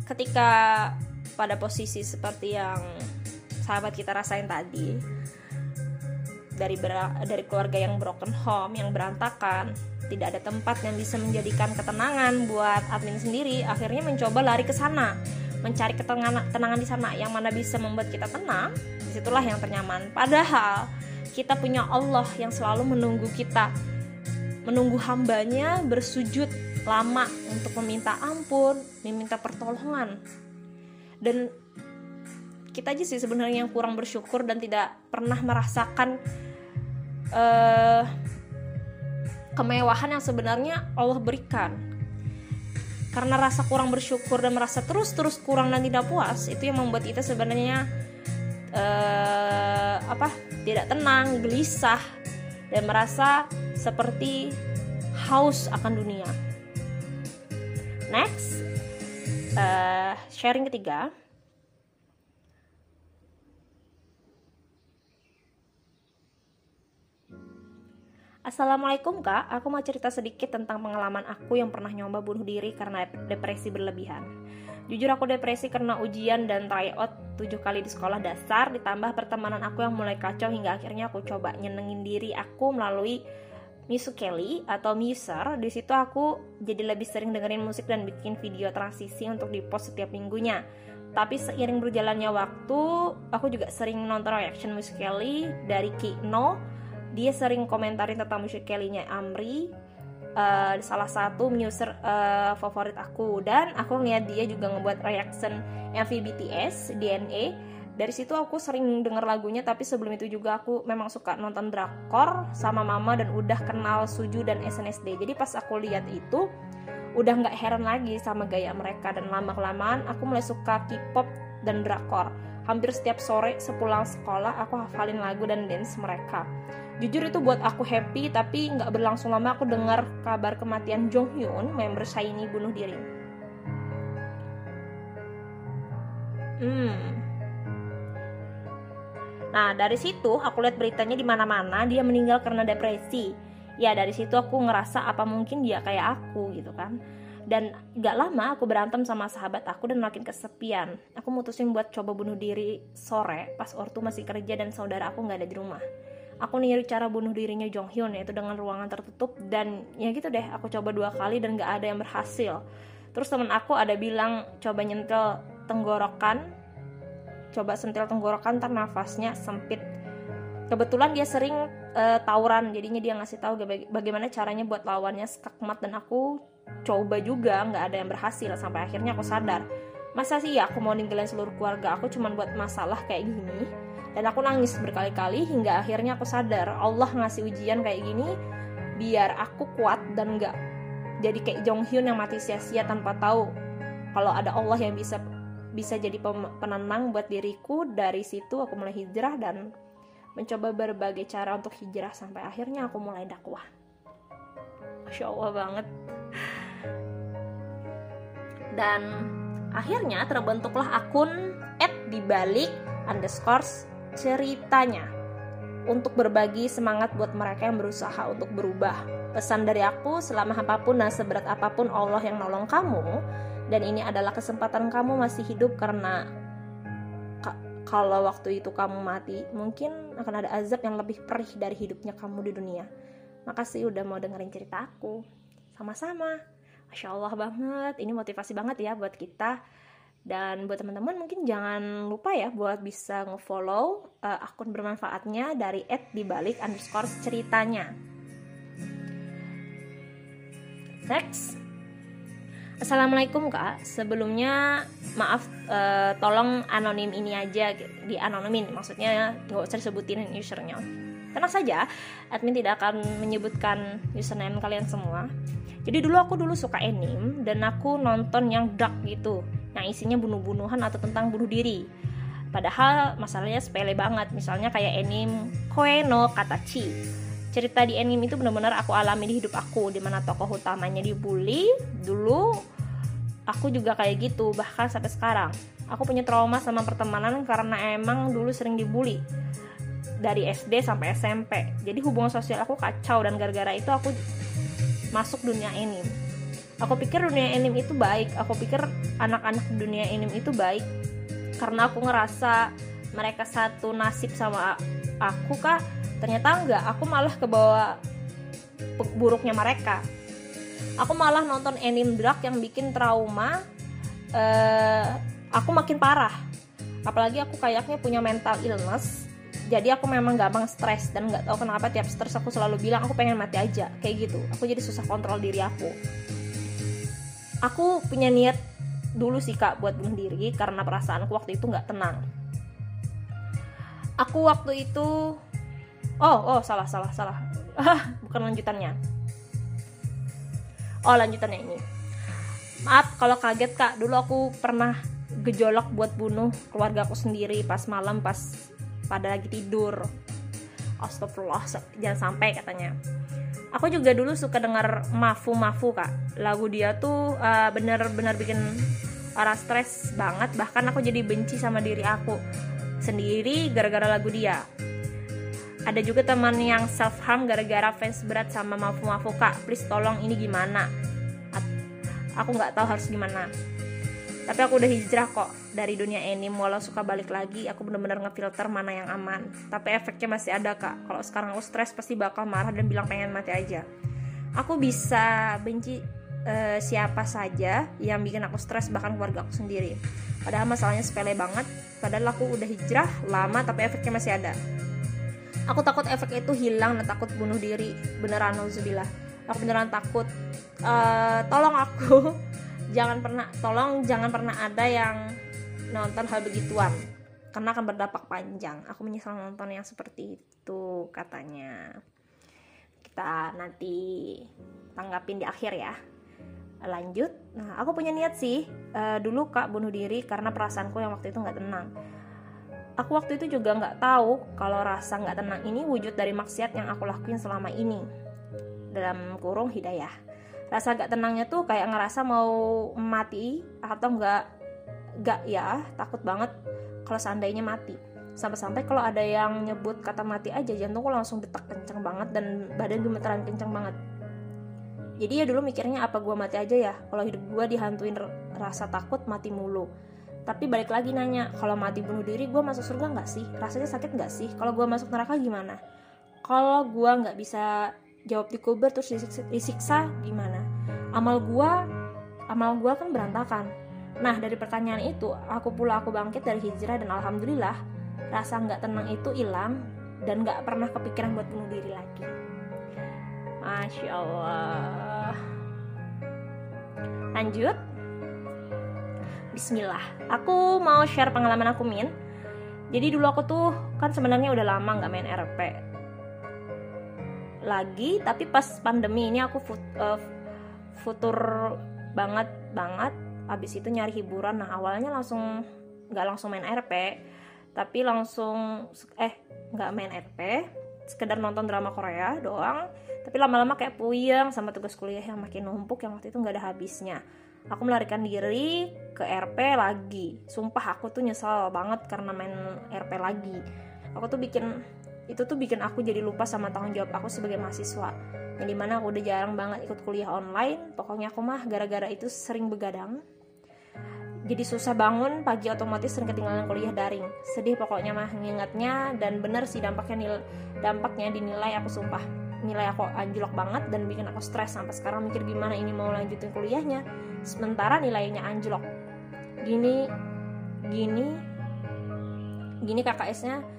ketika pada posisi seperti yang sahabat kita rasain tadi dari dari keluarga yang broken home yang berantakan tidak ada tempat yang bisa menjadikan ketenangan buat admin sendiri akhirnya mencoba lari ke sana mencari ketenangan di sana yang mana bisa membuat kita tenang di situlah yang ternyaman. Padahal kita punya Allah yang selalu menunggu kita. Menunggu hambanya bersujud lama untuk meminta ampun meminta pertolongan. Dan kita aja sih sebenarnya yang kurang bersyukur dan tidak pernah merasakan uh, kemewahan yang sebenarnya Allah berikan karena rasa kurang bersyukur dan merasa terus-terus kurang dan tidak puas itu yang membuat kita sebenarnya uh, apa tidak tenang gelisah dan merasa seperti haus akan dunia. Next uh, sharing ketiga Assalamualaikum kak, aku mau cerita sedikit tentang pengalaman aku yang pernah nyoba bunuh diri karena depresi berlebihan. Jujur aku depresi karena ujian dan tryout 7 kali di sekolah dasar ditambah pertemanan aku yang mulai kacau hingga akhirnya aku coba nyenengin diri aku melalui Kelly atau Muser. Di situ aku jadi lebih sering dengerin musik dan bikin video transisi untuk di-post setiap minggunya. Tapi seiring berjalannya waktu, aku juga sering nonton reaction Kelly dari Kino dia sering komentarin tentang musik Kelly-nya Amri uh, salah satu user uh, favorit aku. Dan aku ngeliat dia juga ngebuat reaction MV BTS DNA dari situ aku sering denger lagunya tapi sebelum itu juga aku memang suka nonton drakor sama mama dan udah kenal Suju dan SNSD jadi pas aku lihat itu udah nggak heran lagi sama gaya mereka. Dan lama kelamaan aku mulai suka K-pop dan drakor. Hampir setiap sore sepulang sekolah aku hafalin lagu dan dance mereka jujur itu buat aku happy tapi nggak berlangsung lama aku dengar kabar kematian Jong Hyun member Shiny bunuh diri hmm Nah, dari situ aku lihat beritanya di mana-mana dia meninggal karena depresi. Ya, dari situ aku ngerasa apa mungkin dia kayak aku gitu kan. Dan gak lama aku berantem sama sahabat aku dan makin kesepian. Aku mutusin buat coba bunuh diri sore pas ortu masih kerja dan saudara aku nggak ada di rumah aku niru cara bunuh dirinya Jong Hyun yaitu dengan ruangan tertutup dan ya gitu deh aku coba dua kali dan gak ada yang berhasil. Terus temen aku ada bilang coba nyentil tenggorokan coba sentil tenggorokan ntar nafasnya sempit. Kebetulan dia sering uh, tawuran jadinya dia ngasih tahu bagaimana caranya buat lawannya skakmat dan aku coba juga nggak ada yang berhasil sampai akhirnya aku sadar. Masa sih ya aku mau ninggalin seluruh keluarga aku cuma buat masalah kayak gini dan aku nangis berkali-kali hingga akhirnya aku sadar Allah ngasih ujian kayak gini biar aku kuat dan nggak jadi kayak Jong Hyun yang mati sia-sia tanpa tahu kalau ada Allah yang bisa bisa jadi penenang buat diriku. Dari situ aku mulai hijrah dan mencoba berbagai cara untuk hijrah sampai akhirnya aku mulai dakwah. Masya Allah banget. Dan akhirnya terbentuklah akun at dibalik underscore ceritanya untuk berbagi semangat buat mereka yang berusaha untuk berubah. Pesan dari aku, selama apa pun dan seberat apa pun Allah yang nolong kamu, dan ini adalah kesempatan kamu masih hidup karena kalau waktu itu kamu mati mungkin akan ada azab yang lebih perih dari hidupnya kamu di dunia. Makasih udah mau dengerin cerita aku. Sama-sama. Masya Allah banget. Ini motivasi banget ya buat kita dan buat teman-teman mungkin jangan lupa ya buat bisa ngefollow uh, akun bermanfaatnya dari @dibalik underscore ceritanya. Next. Assalamualaikum kak. Sebelumnya maaf uh, tolong anonim ini aja Di anonimin. Maksudnya gak usah disebutin usernya Tenang saja admin tidak akan menyebutkan username kalian semua. Jadi dulu aku dulu suka anime Dan aku nonton yang dark gitu Yang isinya bunuh-bunuhan atau tentang bunuh diri. Padahal masalahnya sepele banget Misalnya kayak anime Koe no Katachi. Cerita di anime itu benar-benar aku alami di hidup aku di mana tokoh utamanya dibully dulu aku juga kayak gitu bahkan sampai sekarang. Aku punya trauma sama pertemanan karena emang dulu sering dibully dari SD sampai SMP jadi hubungan sosial aku kacau dan gara-gara itu aku masuk dunia anime aku pikir dunia anime itu baik. Aku pikir anak-anak dunia anime itu baik. Karena aku ngerasa mereka satu nasib sama aku kak. Ternyata enggak. Aku malah kebawa buruknya mereka. Aku malah nonton anime drag yang bikin trauma uh, aku makin parah. Apalagi aku kayaknya punya mental illness. Jadi aku memang gampang stres dan nggak tahu kenapa tiap stres aku selalu bilang aku pengen mati aja. Kayak gitu. Aku jadi susah kontrol diri aku aku punya niat dulu sih kak buat bunuh diri karena perasaanku waktu itu nggak tenang. Aku waktu itu oh oh salah salah salah. Ah bukan lanjutannya. Oh lanjutannya ini. Maaf kalau kaget kak. Dulu aku pernah gejolak buat bunuh keluarga aku sendiri pas malam pas pada lagi tidur. Astagfirullah jangan sampai katanya aku juga dulu suka dengar mafu mafu kak. Lagu dia tuh uh, bener-bener bikin orang stres banget. Bahkan aku jadi benci sama diri aku sendiri gara-gara lagu dia. Ada juga teman yang self harm gara-gara fans berat sama mafu mafu kak. Please tolong ini gimana? Aku nggak tahu harus gimana tapi aku udah hijrah kok dari dunia anime walau suka balik lagi aku bener-bener ngefilter mana yang aman. Tapi efeknya masih ada kak. Kalau sekarang aku stres pasti bakal marah dan bilang pengen mati aja. Aku bisa benci uh, siapa saja yang bikin aku stres bahkan keluarga aku sendiri. Padahal masalahnya sepele banget. Padahal aku udah hijrah lama tapi efeknya masih ada. Aku takut efek itu hilang dan takut bunuh diri. Beneran nauzubillah. Aku beneran takut. Uh, tolong aku jangan pernah tolong jangan pernah ada yang nonton hal begituan. Karena akan berdampak panjang. Aku menyesal nonton yang seperti itu katanya. Kita nanti tanggapin di akhir ya. Lanjut. Nah aku punya niat sih uh, dulu kak bunuh diri karena perasaanku yang waktu itu nggak tenang. Aku waktu itu juga nggak tahu kalau rasa nggak tenang ini wujud dari maksiat yang aku lakuin selama ini. Dalam kurung hidayah. Rasa nggak tenangnya tuh kayak ngerasa mau mati atau nggak nggak ya takut banget kalau seandainya mati. Sampai-sampai kalau ada yang nyebut kata mati aja jantungku langsung detak kenceng banget dan badan gemeteran kenceng banget. Jadi ya dulu mikirnya apa gue mati aja ya? Kalau hidup gue dihantuin rasa takut mati mulu. Tapi balik lagi nanya kalau mati bunuh diri gue masuk surga nggak sih? Rasanya sakit nggak sih? Kalau gue masuk neraka gimana? Kalau gue nggak bisa jawab di kubur terus disiksa gimana amal gue amal gue kan berantakan. Nah dari pertanyaan itu aku pula aku bangkit dari hijrah dan alhamdulillah rasa nggak tenang itu hilang dan nggak pernah kepikiran buat bunuh diri lagi. Masya allah. Lanjut. Bismillah. Aku mau share pengalaman aku Min. Jadi dulu aku tuh kan sebenarnya udah lama nggak main RP lagi, tapi pas pandemi ini aku uh, futur banget banget. Abis itu nyari hiburan. Nah awalnya langsung nggak langsung main RP, tapi langsung eh nggak main RP, sekedar nonton drama Korea doang. Tapi lama-lama kayak puyeng sama tugas kuliah yang makin numpuk yang waktu itu nggak ada habisnya aku melarikan diri ke RP lagi sumpah aku tuh nyesal banget karena main RP lagi aku tuh bikin itu tuh bikin aku jadi lupa sama tanggung jawab aku sebagai mahasiswa. Yang di mana aku udah jarang banget ikut kuliah online. Pokoknya aku mah gara-gara itu sering begadang. Jadi susah bangun pagi otomatis sering ketinggalan kuliah daring. Sedih pokoknya mah ngingetnya dan bener sih dampaknya nil dampaknya dinilai aku sumpah. Nilai aku anjlok banget dan bikin aku stres sampai sekarang mikir gimana ini mau lanjutin kuliahnya. Sementara nilainya anjlok. Gini gini gini KKS-nya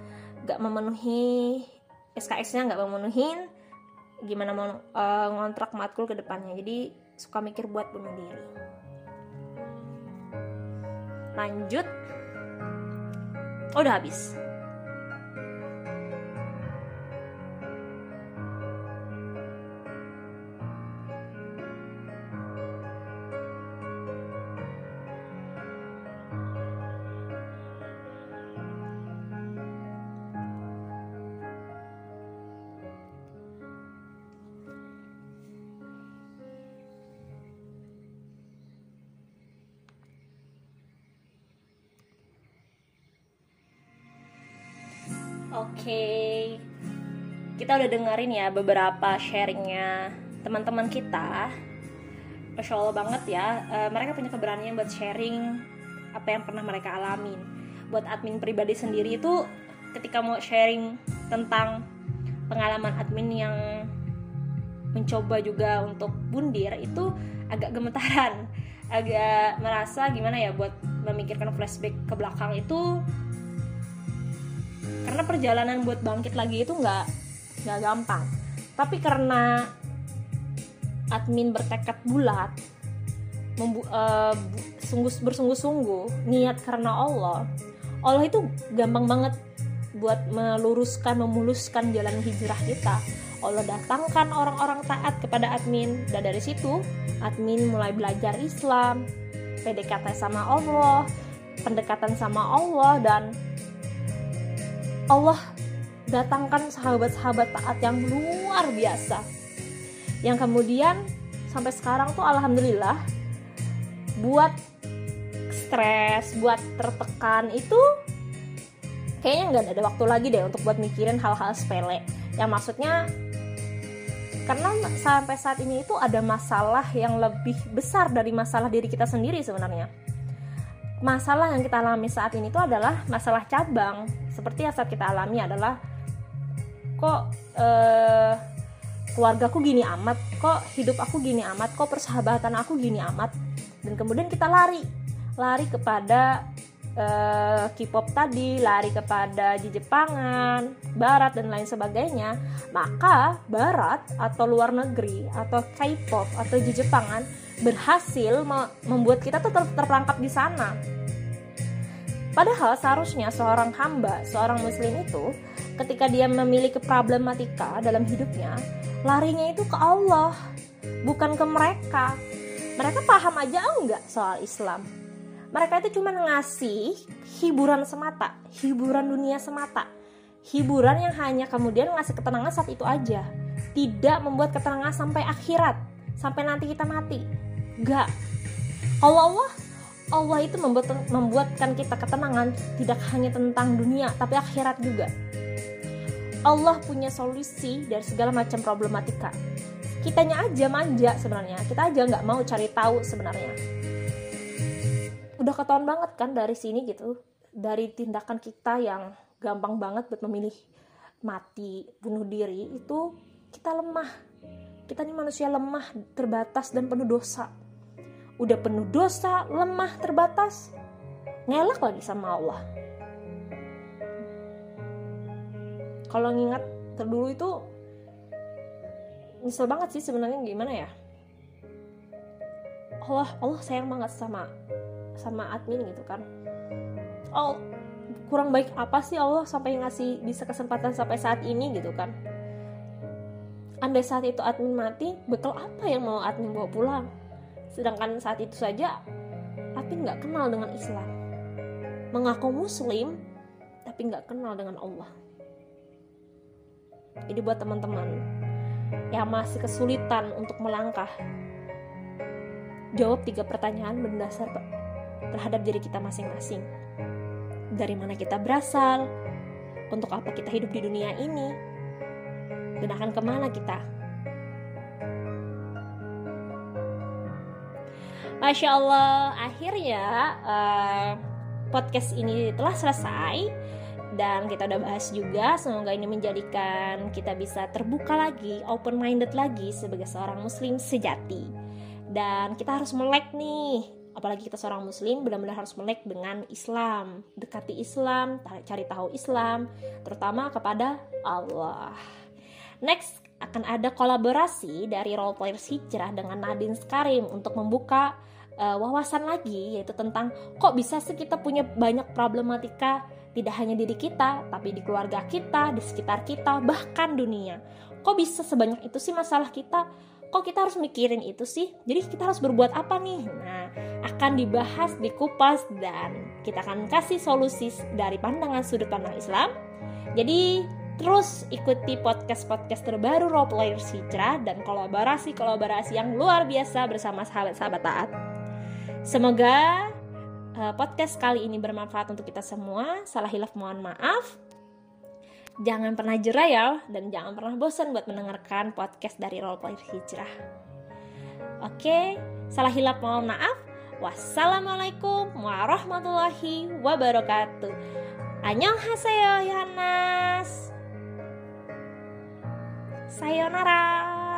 gak memenuhi SKS-nya gak memenuhin gimana mau uh, ngontrak matkul ke depannya. Jadi suka mikir buat bunuh diri. Lanjut. Oh, udah habis kita udah dengerin ya beberapa sharingnya teman-teman kita. Masya Allah banget ya, e, mereka punya keberanian buat sharing apa yang pernah mereka alamin. Buat admin pribadi sendiri itu ketika mau sharing tentang pengalaman admin yang mencoba juga untuk bundir itu agak gemetaran, agak merasa gimana ya buat memikirkan flashback ke belakang itu karena perjalanan buat bangkit lagi itu nggak nggak gampang. Tapi karena admin bertekad bulat membu uh, sungguh bersungguh-sungguh niat karena Allah Allah itu gampang banget buat meluruskan memuluskan jalan hijrah kita. Allah datangkan orang-orang taat kepada admin. Dan dari situ admin mulai belajar Islam PDKT sama Allah pendekatan sama Allah dan Allah datangkan sahabat-sahabat taat yang luar biasa. Yang kemudian sampai sekarang tuh alhamdulillah buat stres buat tertekan itu kayaknya nggak ada waktu lagi deh untuk buat mikirin hal-hal sepele. Yang maksudnya karena sampai saat ini itu ada masalah yang lebih besar dari masalah diri kita sendiri sebenarnya. Masalah yang kita alami saat ini itu adalah masalah cabang. Seperti yang saat kita alami adalah kok eh, keluargaku gini amat kok hidup aku gini amat kok persahabatan aku gini amat. Dan kemudian kita lari lari kepada eh, K-pop tadi lari kepada Jepangan Barat dan lain sebagainya. Maka Barat atau luar negeri atau K-pop atau Jepangan berhasil membuat kita tuh terperangkap di sana Padahal seharusnya seorang hamba, seorang muslim itu ketika dia memiliki problematika dalam hidupnya, larinya itu ke Allah, bukan ke mereka. Mereka paham aja enggak soal Islam. Mereka itu cuma ngasih hiburan semata, hiburan dunia semata. Hiburan yang hanya kemudian ngasih ketenangan saat itu aja. Tidak membuat ketenangan sampai akhirat, sampai nanti kita mati. Enggak. Allah Allah Allah itu membuat, membuatkan kita ketenangan tidak hanya tentang dunia tapi akhirat juga. Allah punya solusi dari segala macam problematika. Kitanya aja manja sebenarnya, kita aja nggak mau cari tahu sebenarnya. Udah ketahuan banget kan dari sini gitu, dari tindakan kita yang gampang banget buat memilih mati, bunuh diri itu kita lemah. Kita ini manusia lemah, terbatas dan penuh dosa udah penuh dosa, lemah, terbatas, ngelak lagi sama Allah. Kalau ngingat terdulu itu nyesel banget sih sebenarnya gimana ya? Allah Allah sayang banget sama sama admin gitu kan. Oh kurang baik apa sih Allah sampai ngasih bisa kesempatan sampai saat ini gitu kan? Andai saat itu admin mati, bekal apa yang mau admin bawa pulang? Sedangkan saat itu saja tapi nggak kenal dengan Islam. Mengaku muslim tapi nggak kenal dengan Allah. Jadi buat teman-teman yang masih kesulitan untuk melangkah, jawab tiga pertanyaan berdasar terhadap diri kita masing-masing. Dari mana kita berasal? Untuk apa kita hidup di dunia ini? Dan akan ke mana kita? Masya Allah, akhirnya uh, podcast ini telah selesai dan kita udah bahas juga. Semoga ini menjadikan kita bisa terbuka lagi, open minded lagi sebagai seorang muslim sejati. Dan kita harus melek nih, apalagi kita seorang muslim benar-benar harus melek dengan Islam, dekati Islam, cari tahu Islam, terutama kepada Allah. Next akan ada kolaborasi dari role players hijrah dengan Nadine Skarim untuk membuka uh, wawasan lagi yaitu tentang kok bisa sih kita punya banyak problematika tidak hanya diri kita tapi di keluarga kita di sekitar kita bahkan dunia. Kok bisa sebanyak itu sih masalah kita? Kok kita harus mikirin itu sih? Jadi kita harus berbuat apa nih? Nah akan dibahas dikupas dan kita akan kasih solusi dari pandangan sudut pandang Islam. Jadi Terus ikuti podcast-podcast terbaru Players Hijrah dan kolaborasi-kolaborasi yang luar biasa bersama sahabat-sahabat taat. Semoga uh, podcast kali ini bermanfaat untuk kita semua. Salah hilaf mohon maaf. Jangan pernah jerah ya dan jangan pernah bosan buat mendengarkan podcast dari Roleplay Hijrah. Oke, salah hilaf mohon maaf. Wassalamualaikum warahmatullahi wabarakatuh. Annyeonghaseyo Yohanes. Sayonara.